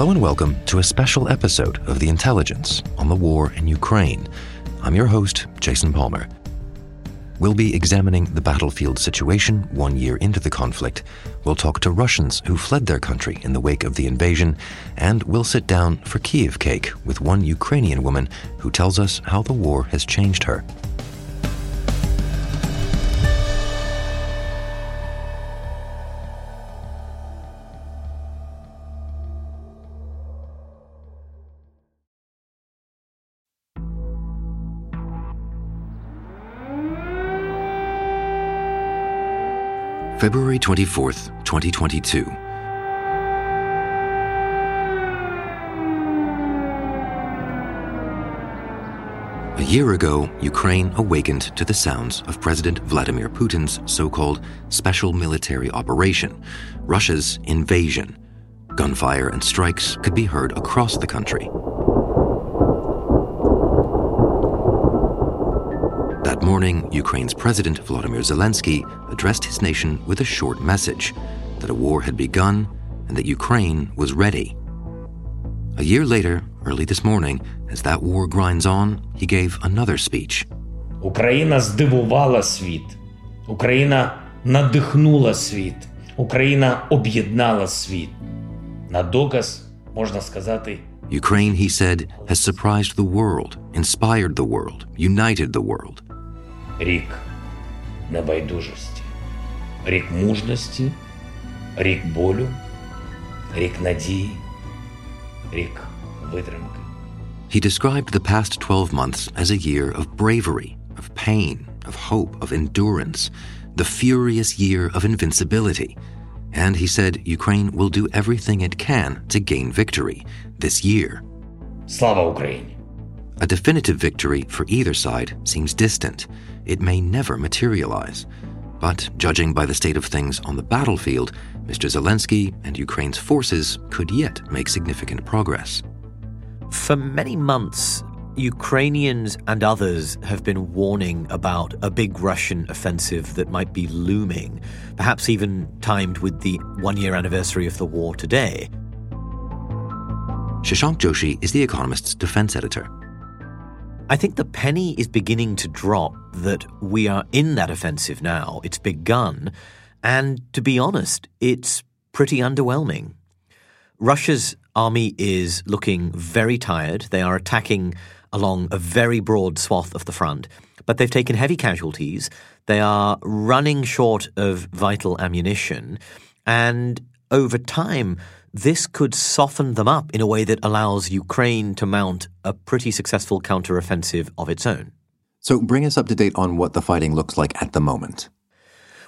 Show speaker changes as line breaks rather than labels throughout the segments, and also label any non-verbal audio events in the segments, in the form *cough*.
Hello and welcome to a special episode of The Intelligence on the war in Ukraine. I'm your host, Jason Palmer. We'll be examining the battlefield situation one year into the conflict. We'll talk to Russians who fled their country in the wake of the invasion, and we'll sit down for Kiev cake with one Ukrainian woman who tells us how the war has changed her. February 24th, 2022. A year ago, Ukraine awakened to the sounds of President Vladimir Putin's so called special military operation, Russia's invasion. Gunfire and strikes could be heard across the country. morning, Ukraine's President Volodymyr Zelensky addressed his nation with a short message that a war had begun and that Ukraine was ready. A year later, early this morning, as that war grinds on, he gave another speech.
Україна здивувала світ. Україна надихнула світ. Україна об'єднала світ. На доказ можна сказати.
Ukraine, he said, has surprised the world, inspired the world, united the world.
Рік небайдужості, рік мужності, рік болю, рік надії, рік витримки.
He described the past 12 months as a year of bravery, of pain, of hope, of endurance, the furious year of invincibility. And he said Ukraine will do everything it can to gain victory this year.
Слава Україні!
A definitive victory for either side seems distant. It may never materialize. But judging by the state of things on the battlefield, Mr. Zelensky and Ukraine's forces could yet make significant progress.
For many months, Ukrainians and others have been warning about a big Russian offensive that might be looming, perhaps even timed with the one year anniversary of the war today.
Shashank Joshi is The Economist's defense editor.
I think the penny is beginning to drop that we are in that offensive now. It's begun. And to be honest, it's pretty underwhelming. Russia's army is looking very tired. They are attacking along a very broad swath of the front, but they've taken heavy casualties. They are running short of vital ammunition. And over time, this could soften them up in a way that allows Ukraine to mount a pretty successful counteroffensive of its own.
So bring us up to date on what the fighting looks like at the moment.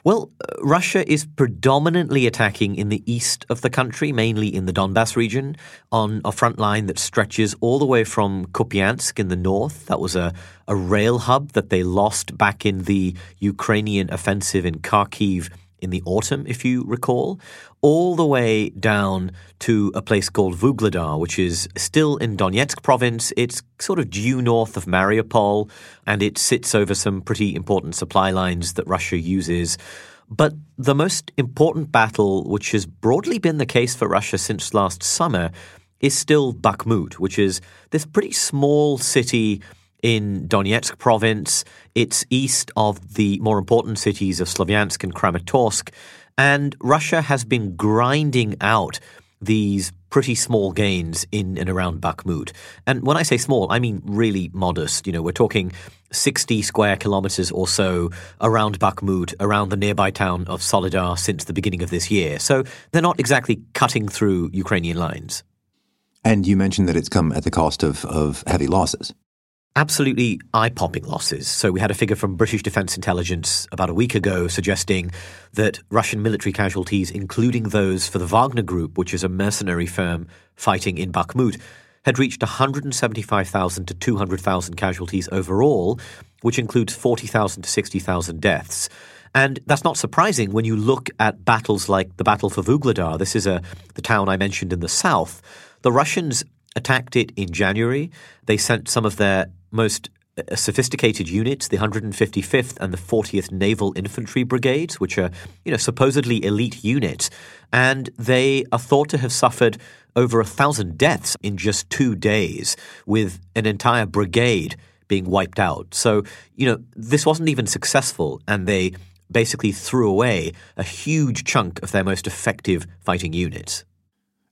Well, Russia is predominantly attacking in the east of the country, mainly in the Donbass region, on a front line that stretches all the way from Kupiansk in the north. That was a, a rail hub that they lost back in the Ukrainian offensive in Kharkiv in the autumn, if you recall, all the way down to a place called Vuhledar, which is still in Donetsk province. It's sort of due north of Mariupol, and it sits over some pretty important supply lines that Russia uses. But the most important battle, which has broadly been the case for Russia since last summer, is still Bakhmut, which is this pretty small city in Donetsk province. It's east of the more important cities of Slavyansk and Kramatorsk. And Russia has been grinding out these pretty small gains in and around Bakhmut. And when I say small, I mean really modest. You know, we're talking 60 square kilometers or so around Bakhmut, around the nearby town of Soledar since the beginning of this year. So they're not exactly cutting through Ukrainian lines.
And you mentioned that it's come at the cost of, of heavy losses.
Absolutely eye popping losses. So, we had a figure from British Defence Intelligence about a week ago suggesting that Russian military casualties, including those for the Wagner Group, which is a mercenary firm fighting in Bakhmut, had reached 175,000 to 200,000 casualties overall, which includes 40,000 to 60,000 deaths. And that's not surprising when you look at battles like the Battle for Vuhledar. This is a, the town I mentioned in the south. The Russians attacked it in January. They sent some of their most uh, sophisticated units, the 155th and the 40th Naval Infantry Brigades, which are, you know, supposedly elite units, and they are thought to have suffered over a thousand deaths in just two days, with an entire brigade being wiped out. So, you know, this wasn't even successful, and they basically threw away a huge chunk of their most effective fighting units.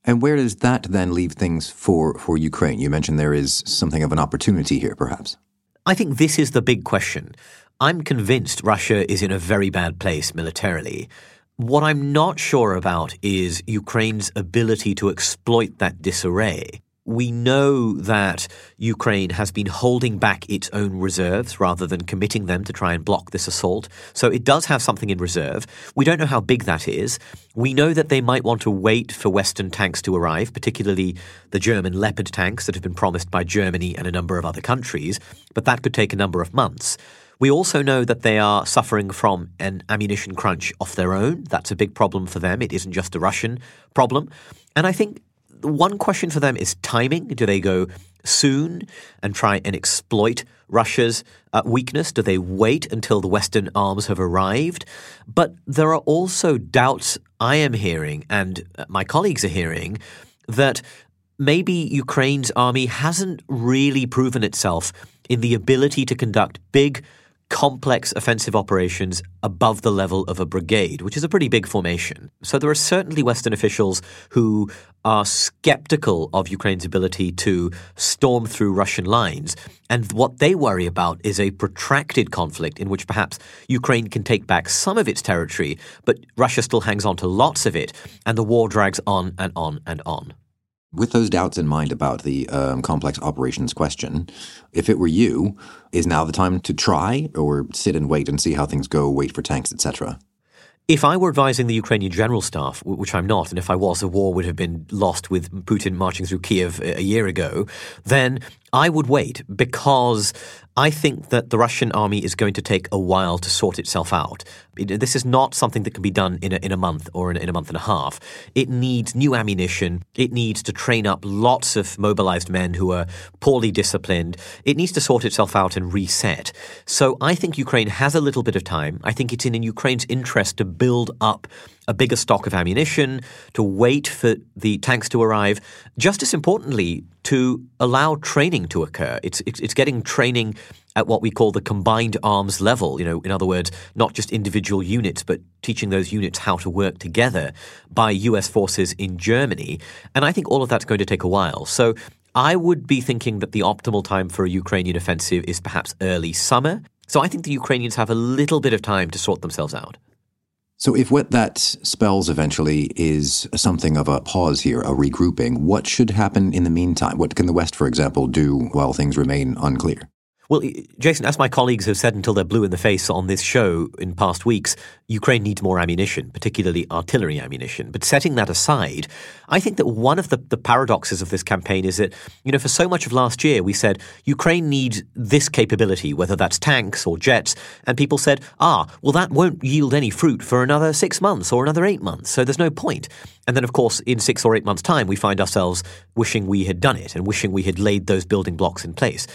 And where does that then leave things for, for Ukraine? You mentioned there is something of an opportunity here, perhaps.
I think this is the big question. I'm convinced Russia is in a very bad place militarily. What I'm not sure about is Ukraine's ability to exploit that disarray we know that Ukraine has been holding back its own reserves rather than committing them to try and block this assault. So it does have something in reserve. We don't know how big that is. We know that they might want to wait for Western tanks to arrive, particularly the German Leopard tanks that have been promised by Germany and a number of other countries, but that could take a number of months. We also know that they are suffering from an ammunition crunch off their own. That's a big problem for them. It isn't just a Russian problem. And I think one question for them is timing. Do they go soon and try and exploit Russia's uh, weakness? Do they wait until the Western arms have arrived? But there are also doubts I am hearing, and uh, my colleagues are hearing, that maybe Ukraine's army hasn't really proven itself in the ability to conduct big complex offensive operations above the level of a brigade, which is a pretty big formation. So there are certainly Western officials who are skeptical of Ukraine's ability to storm through Russian lines. And what they worry about is a protracted conflict in which perhaps Ukraine can take back some of its territory, but Russia still hangs on to lots of it, and the war drags on and on and on.
With those doubts in mind about the um, complex operations question, if it were you, is now the time to try or sit and wait and see how things go, wait for tanks, etc.?
If I were advising the Ukrainian general staff, which I'm not, and if I was, the war would have been lost with Putin marching through Kiev a year ago, then I would wait because I think that the Russian army is going to take a while to sort itself out. This is not something that can be done in a, in a month or in a, in a month and a half. It needs new ammunition. It needs to train up lots of mobilized men who are poorly disciplined. It needs to sort itself out and reset. So I think Ukraine has a little bit of time. I think it's in Ukraine's interest to build up a bigger stock of ammunition, to wait for the tanks to arrive. Just as importantly, to allow training to occur. It's, it's, it's getting training at what we call the combined arms level. You know, in other words, not just individual units, but teaching those units how to work together by U.S. forces in Germany. And I think all of that's going to take a while. So I would be thinking that the optimal time for a Ukrainian offensive is perhaps early summer. So I think the Ukrainians have a little bit of time to sort themselves out.
So, if what that spells eventually is something of a pause here, a regrouping, what should happen in the meantime? What can the West, for example, do while things remain unclear?
Well, Jason, as my colleagues have said until they're blue in the face on this show in past weeks, Ukraine needs more ammunition, particularly artillery ammunition. But setting that aside, I think that one of the, the paradoxes of this campaign is that, you know, for so much of last year, we said Ukraine needs this capability, whether that's tanks or jets. And people said, ah, well, that won't yield any fruit for another six months or another eight months. So there's no point. And then, of course, in six or eight months' time, we find ourselves wishing we had done it and wishing we had laid those building blocks in place.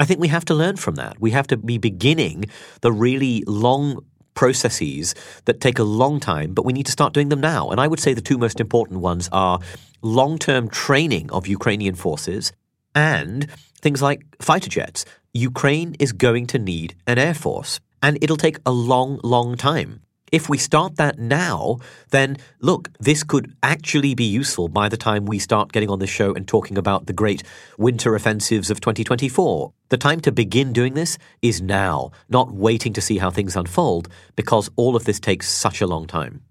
I think we have to learn from that. We have to be beginning the really long processes that take a long time, but we need to start doing them now. And I would say the two most important ones are long term training of Ukrainian forces and things like fighter jets. Ukraine is going to need an air force, and it'll take a long, long time. If we start that now, then look, this could actually be useful by the time we start getting on the show and talking about the great winter offensives of 2024. The time to begin doing this is now, not waiting to see how things unfold, because all of this takes such a long time.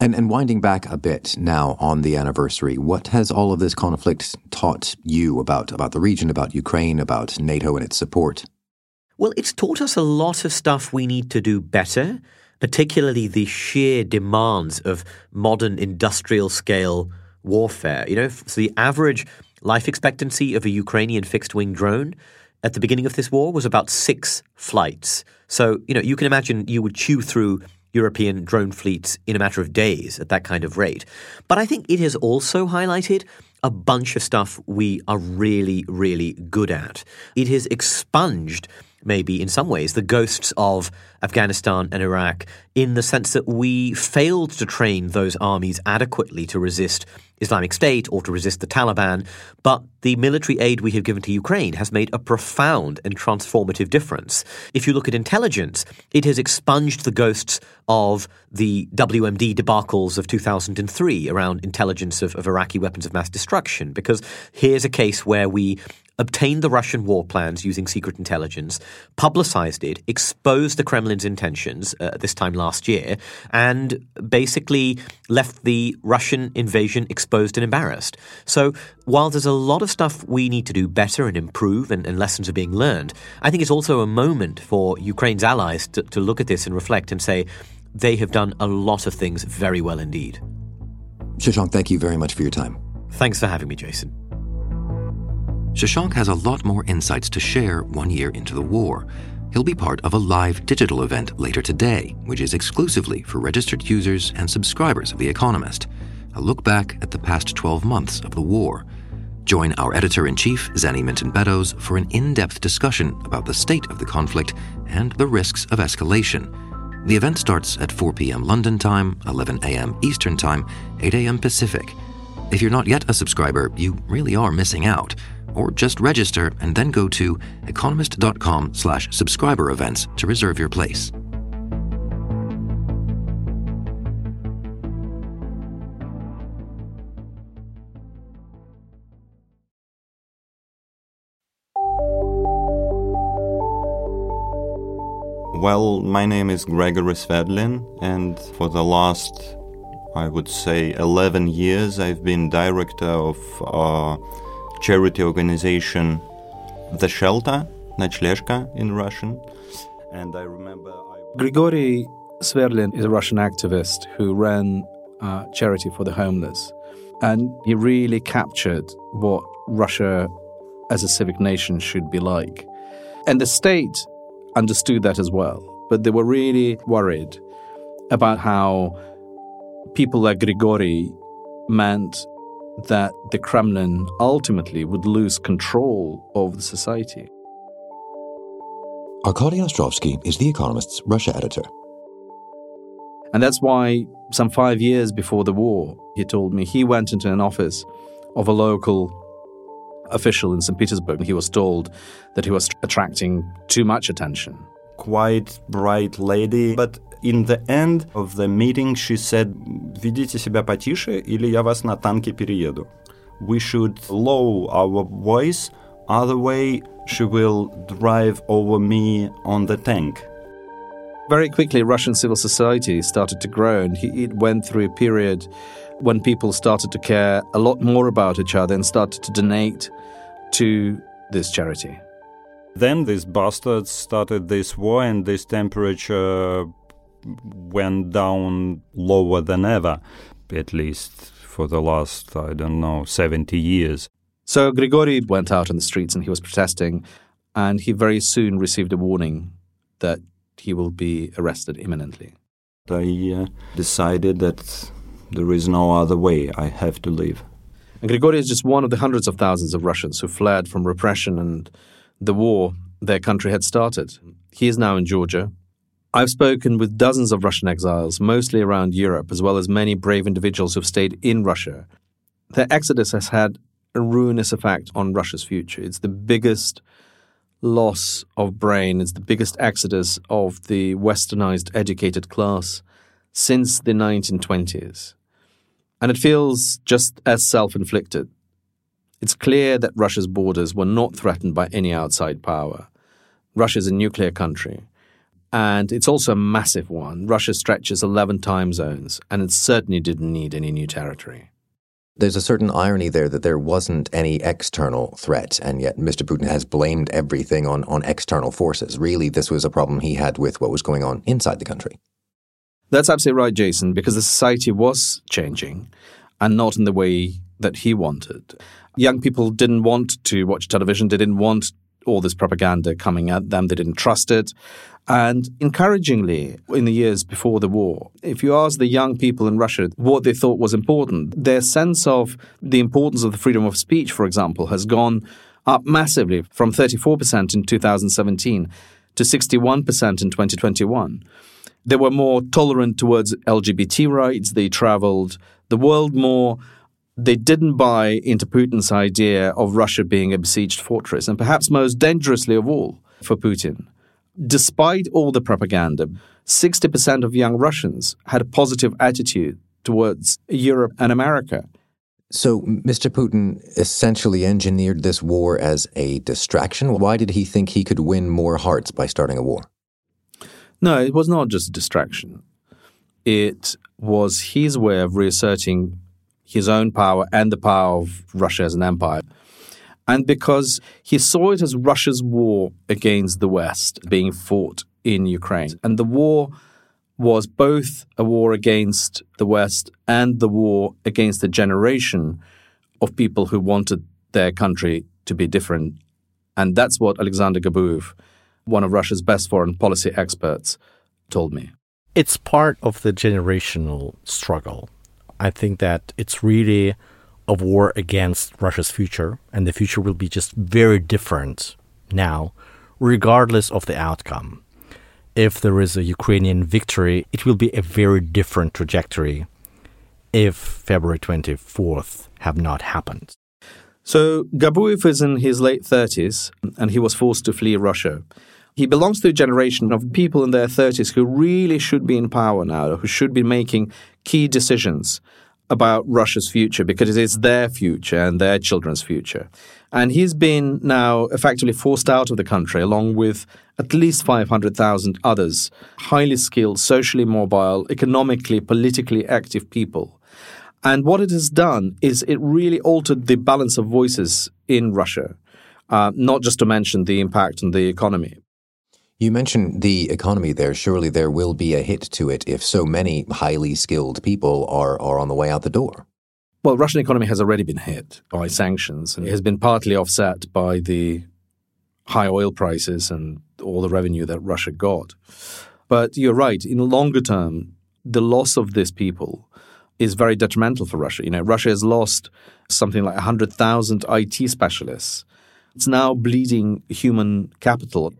And, and winding back a bit now on the anniversary, what has all of this conflict taught you about, about the region, about Ukraine, about NATO and its support?
Well, it's taught us a lot of stuff we need to do better, particularly the sheer demands of modern industrial scale warfare. You know, so the average life expectancy of a Ukrainian fixed wing drone at the beginning of this war was about six flights. So, you know, you can imagine you would chew through European drone fleets in a matter of days at that kind of rate. But I think it has also highlighted a bunch of stuff we are really, really good at. It has expunged maybe in some ways, the ghosts of Afghanistan and Iraq in the sense that we failed to train those armies adequately to resist Islamic State or to resist the Taliban. But the military aid we have given to Ukraine has made a profound and transformative difference. If you look at intelligence, it has expunged the ghosts of the WMD debacles of 2003 around intelligence of, of Iraqi weapons of mass destruction, because here's a case where we obtained the Russian war plans using secret intelligence, publicized it, exposed the Kremlin's intentions uh, this time last year, and basically left the Russian invasion exposed and embarrassed. So while there's a lot of stuff we need to do better and improve, and, and lessons are being learned, I think it's also a moment for Ukraine's allies to, to look at this and reflect and say, they have done a lot of things very well indeed.
Shashank, thank you very much for your time.
Thanks for having me, Jason.
Shashank has a lot more insights to share one year into the war. He'll be part of a live digital event later today, which is exclusively for registered users and subscribers of The Economist. A look back at the past 12 months of the war. Join our editor in chief, Zanny Minton Beddoes, for an in depth discussion about the state of the conflict and the risks of escalation. The event starts at 4 p.m. London time, 11 a.m. Eastern time, 8 a.m. Pacific. If you're not yet a subscriber, you really are missing out or just register and then go to economist.com slash subscriber events to reserve your place.
Well, my name is Gregory Sverdlin, and for the last, I would say, 11 years, I've been director of uh, charity organization The Shelter, Ночлежка in Russian. And I remember. I...
Grigory Sverdlin is a Russian activist who ran a charity for the homeless. And he really captured what Russia as a civic nation should be like. And the state understood that as well. But they were really worried about how people like Grigori meant that the Kremlin ultimately would lose control of the society.
Arkady Ostrovsky is The Economist's Russia editor.
And that's why, some five years before the war, he told me he went into an office of a local official in St. Petersburg. And he was told that he was attracting too much attention.
Quite bright lady, but in the end of the meeting she said, «Ведите себя потише, или я вас на танке перееду». We should lower our voice, other way she will drive over me on the tank.
Very quickly, Russian civil society started to grow, and it went through a period when people started to care a lot more about each other and started to donate to this charity.
Then these bastards started this war, and this temperature went down lower than ever, at least for the last, I don't know, 70 years.
So Grigory went out on the streets and he was protesting, and he very soon received a warning that he will be arrested imminently.
I uh, decided that there is no other way. I have to leave.
And Grigory is just one of the hundreds of thousands of Russians who fled from repression and the war their country had started. He is now in Georgia, I've spoken with dozens of Russian exiles, mostly around Europe, as well as many brave individuals who've stayed in Russia. Their exodus has had a ruinous effect on Russia's future. It's the biggest loss of brain, it's the biggest exodus of the westernized educated class since the 1920s. And it feels just as self inflicted. It's clear that Russia's borders were not threatened by any outside power. Russia is a nuclear country And it's also a massive one. Russia stretches 11 time zones, and it certainly didn't need any new territory.
There's a certain irony there that there wasn't any external threat, and yet Mr. Putin has blamed everything on, on external forces. Really, this was a problem he had with what was going on inside the country.
That's absolutely right, Jason, because the society was changing and not in the way that he wanted. Young people didn't want to watch television, they didn't want all this propaganda coming at them, they didn't trust it. And encouragingly, in the years before the war, if you ask the young people in Russia what they thought was important, their sense of the importance of the freedom of speech, for example, has gone up massively from 34% in 2017 to 61% in 2021. They were more tolerant towards LGBT rights, they traveled the world more. They didn't buy into Putin's idea of Russia being a besieged fortress, and perhaps most dangerously of all for Putin Despite all the propaganda, 60% of young Russians had a positive attitude towards Europe and America.
So, Mr. Putin essentially engineered this war as a distraction. Why did he think he could win more hearts by starting a war?
No, it was not just a distraction. It was his way of reasserting his own power and the power of Russia as an empire and because he saw it as Russia's war against the West being fought in Ukraine. And the war was both a war against the West and the war against a generation of people who wanted their country to be different. And that's what Alexander Gabuev, one of Russia's best foreign policy experts, told me.
It's part of the generational struggle. I think that it's really a war against Russia's future, and the future will be just very different now, regardless of the outcome. If there is a Ukrainian victory, it will be a very different trajectory if February 24th have not happened.
So Gabuev is in his late 30s and he was forced to flee Russia. He belongs to a generation of people in their 30s who really should be in power now, who should be making key decisions about Russia's future because it is their future and their children's future. And he's been now effectively forced out of the country along with at least 500,000 others, highly skilled, socially mobile, economically, politically active people. And what it has done is it really altered the balance of voices in Russia, uh, not just to mention the impact on the economy.
You mentioned the economy there. Surely there will be a hit to it if so many highly skilled people are, are on the way out the door.
Well, Russian economy has already been hit by sanctions and it has been partly offset by the high oil prices and all the revenue that Russia got. But you're right, in the longer term, the loss of these people is very detrimental for Russia. You know, Russia has lost something like 100,000 IT specialists. It's now bleeding human capital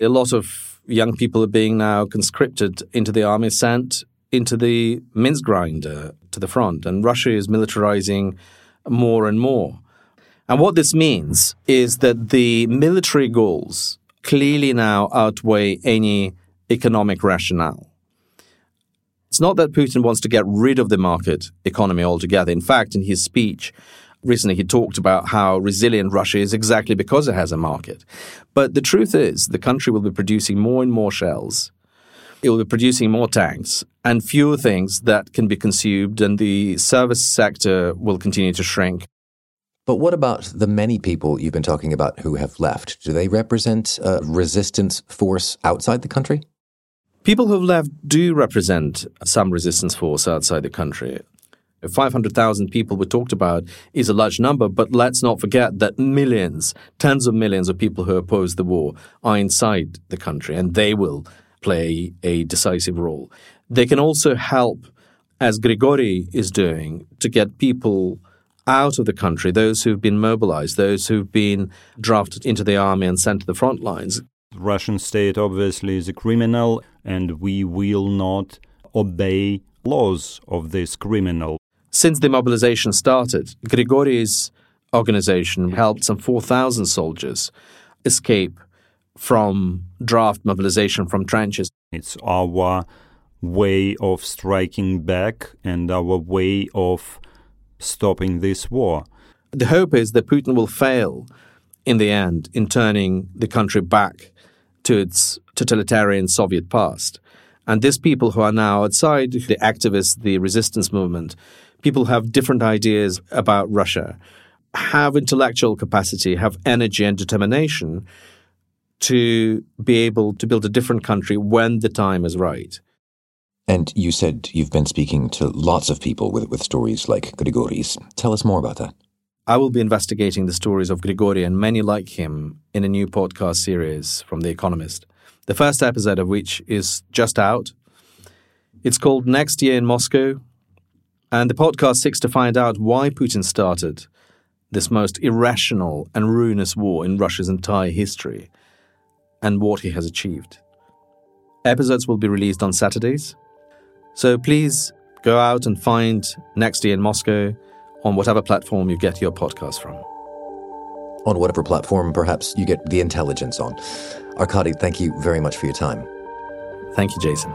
a lot of young people are being now conscripted into the army, sent into the mince grinder to the front, and Russia is militarizing more and more. And what this means is that the military goals clearly now outweigh any economic rationale. It's not that Putin wants to get rid of the market economy altogether. In fact, in his speech, recently he talked about how resilient Russia is exactly because it has a market. But the truth is, the country will be producing more and more shells. It will be producing more tanks and fewer things that can be consumed, and the service sector will continue to shrink.
But what about the many people you've been talking about who have left? Do they represent a resistance force outside the country?
People who have left do represent some resistance force outside the country. 500,000 people we talked about is a large number, but let's not forget that millions, tens of millions of people who oppose the war are inside the country and they will play a decisive role. They can also help, as Grigory is doing, to get people out of the country, those who've been mobilized, those who've been drafted into the army and sent to the front lines.
The Russian state obviously is a criminal, and we will not obey laws of this criminal.
Since the mobilization started, Grigory's organization helped some 4,000 soldiers escape from draft mobilization from trenches.
It's our way of striking back and our way of stopping this war.
The hope is that Putin will fail in the end in turning the country back to its totalitarian Soviet past. And these people who are now outside, the activists, the resistance movement, people have different ideas about Russia, have intellectual capacity, have energy and determination to be able to build a different country when the time is right.
And you said you've been speaking to lots of people with, with stories like Grigori's. Tell us more about that.
I will be investigating the stories of Grigori and many like him in a new podcast series from The Economist, the first episode of which is just out. It's called Next Year in Moscow, and the podcast seeks to find out why Putin started this most irrational and ruinous war in Russia's entire history and what he has achieved. Episodes will be released on Saturdays, so please go out and find Next Year in Moscow on whatever platform you get your podcast from.
On whatever platform perhaps you get the intelligence on. Arkady, thank you very much for your time.
Thank you, Jason.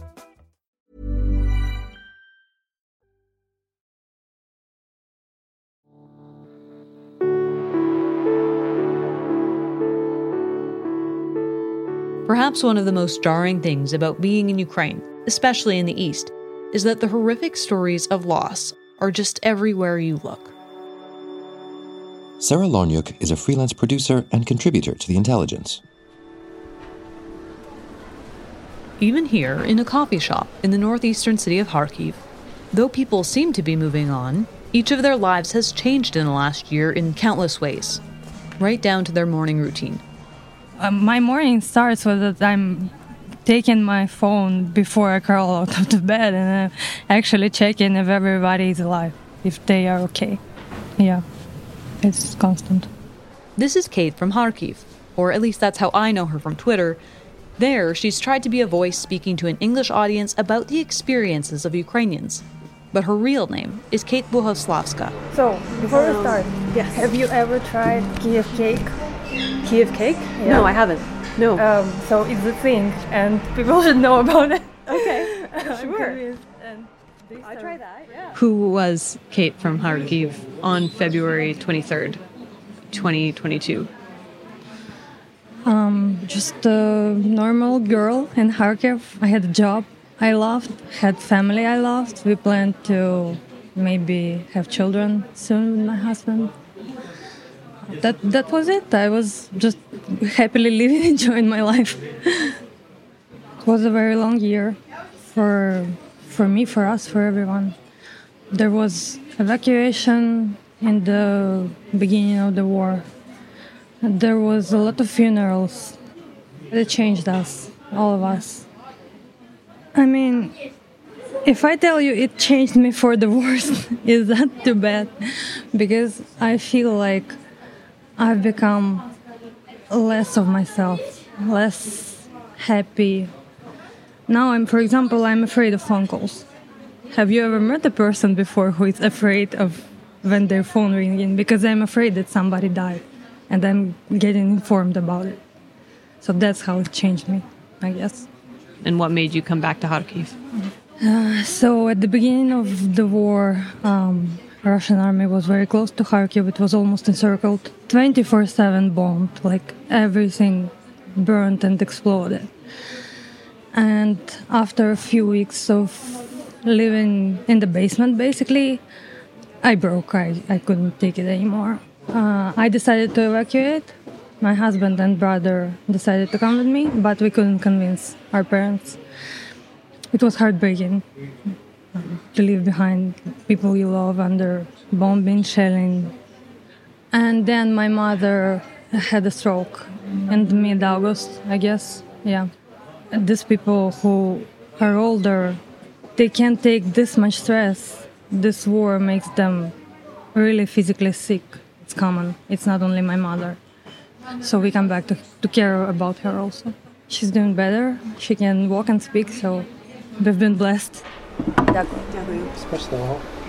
Perhaps one of the most jarring things about being in Ukraine, especially in the East, is that the horrific stories of loss are just everywhere you look.
Sarah Lorniuk is a freelance producer and contributor to The Intelligence.
Even here, in a coffee shop in the northeastern city of Kharkiv, though people seem to be moving on, each of their lives has changed in the last year in countless ways, right down to their morning routine.
Um, my morning starts with that I'm taking my phone before I crawl *laughs* out of the bed and uh, actually checking if everybody is alive, if they are okay. Yeah, it's constant.
This is Kate from Kharkiv, or at least that's how I know her from Twitter. There, she's tried to be a voice speaking to an English audience about the experiences of Ukrainians. But her real name is Kate Buhoslavska.
So, before we start, yes. have you ever tried Kiev cake?
Kiev cake?
Yeah.
No, I haven't. No.
Um, so it's a thing, and people should know about it.
Okay, *laughs* sure.
I try that. Yeah.
Who was Kate from Kharkiv on February 23rd, 2022?
Um, just a normal girl in Kharkiv. I had a job I loved, had family I loved. We planned to maybe have children soon with my husband. That that was it. I was just happily *laughs* living, enjoying my life. it was a very long year for for me, for us, for everyone. There was evacuation in the beginning of the war. There was a lot of funerals. It changed us, all of us. I mean, if I tell you it changed me for the *laughs* worse, is that too bad? Because I feel like I've become less of myself, less happy. Now I'm, for example, I'm afraid of phone calls. Have you ever met a person before who is afraid of when their phone ringing? Because I'm afraid that somebody died, and I'm getting informed about it. So that's how it changed me, I guess.
And what made you come back to Kharkiv?
Uh, so at the beginning of the war, um, Russian army was very close to Kharkiv. It was almost encircled, 24/7 bombed, like everything burned and exploded. And after a few weeks of living in the basement, basically, I broke. I, I couldn't take it anymore. Uh, I decided to evacuate. My husband and brother decided to come with me, but we couldn't convince our parents. It was heartbreaking to leave behind people you love under bombing, shelling. And then my mother had a stroke in mid August, I guess. Yeah. These people who are older they can't take this much stress. This war makes them really physically sick. It's common. It's not only my mother. So we come back to, to care about her also. She's doing better. She can walk and speak, so we've been blessed.
Дякую.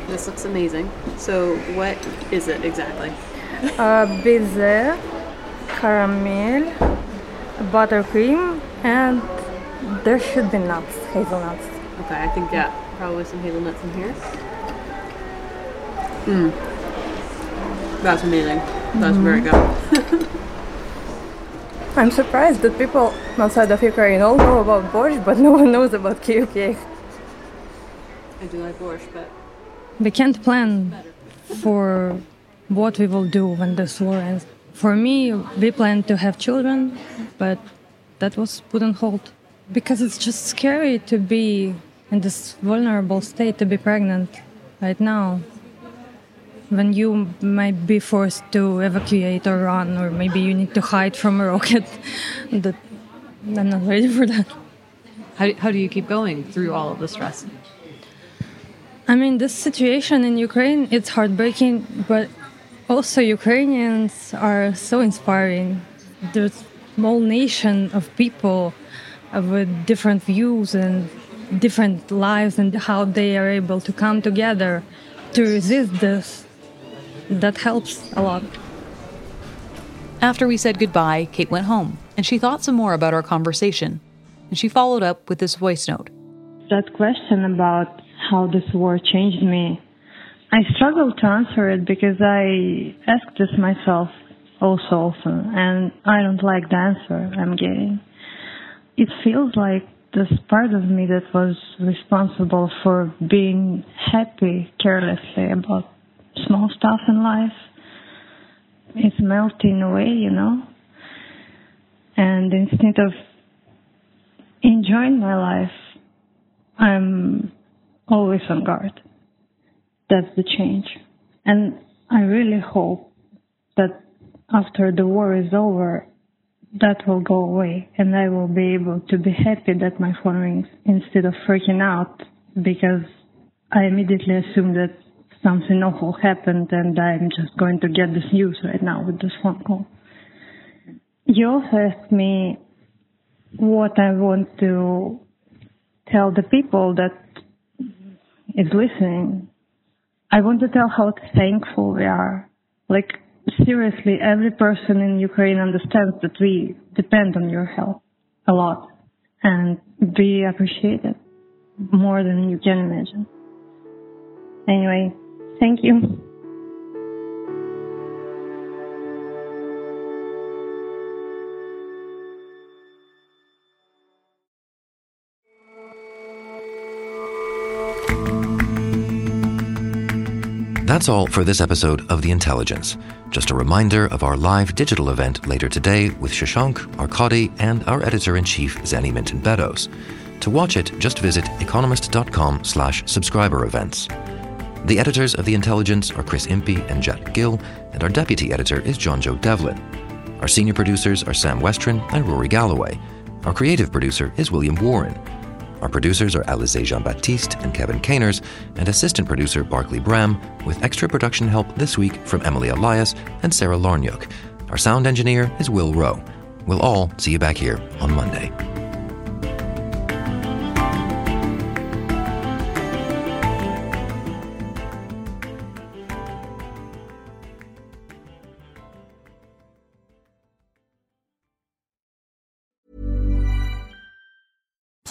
This looks amazing. So, what is it exactly?
Uh, Bize, caramel, buttercream, and there should be nuts, hazelnuts.
Okay, I think yeah, probably some hazelnuts in here. Mmm. That's amazing. That's very good. *laughs*
I'm surprised that people outside of Ukraine all know about borscht, but no one knows about Kyiv cake.
I do like borscht, but
We can't plan for what we will do when this war ends. For me, we plan to have children, but that was put on hold because it's just scary to be in this vulnerable state to be pregnant right now when you might be forced to evacuate or run or maybe you need to hide from a rocket *laughs* that i'm not ready for that
How, how do you keep going through all of the stress?
I mean, this situation in Ukraine, it's heartbreaking, but also Ukrainians are so inspiring. There's a small nation of people with different views and different lives and how they are able to come together to resist this. That helps a lot.
After we said goodbye, Kate went home and she thought some more about our conversation. And she followed up with this voice note.
That question about how this war changed me, I struggle to answer it because I ask this myself also often, and I don't like the answer I'm getting. It feels like this part of me that was responsible for being happy carelessly about small stuff in life is melting away, you know? And instead of enjoying my life, I'm always on guard. That's the change. And I really hope that after the war is over, that will go away and I will be able to be happy that my phone rings instead of freaking out because I immediately assume that something awful happened and I'm just going to get this news right now with this phone call. You also asked me what I want to tell the people that is listening. I want to tell how thankful we are. Like seriously, every person in Ukraine understands that we depend on your help a lot and we appreciate it more than you can imagine. Anyway, thank you.
That's all for this episode of The Intelligence. Just a reminder of our live digital event later today with Shashank, Arkady, and our editor-in-chief, Zanny Minton Beddoes. To watch it, just visit economist.com slash subscriber events. The editors of The Intelligence are Chris Impey and Jack Gill, and our deputy editor is John Joe Devlin. Our senior producers are Sam Westron and Rory Galloway. Our creative producer is William Warren. Our producers are Alizé Jean Baptiste and Kevin Caners, and assistant producer Barclay Bram, with extra production help this week from Emily Elias and Sarah Larniuk. Our sound engineer is Will Rowe. We'll all see you back here on Monday.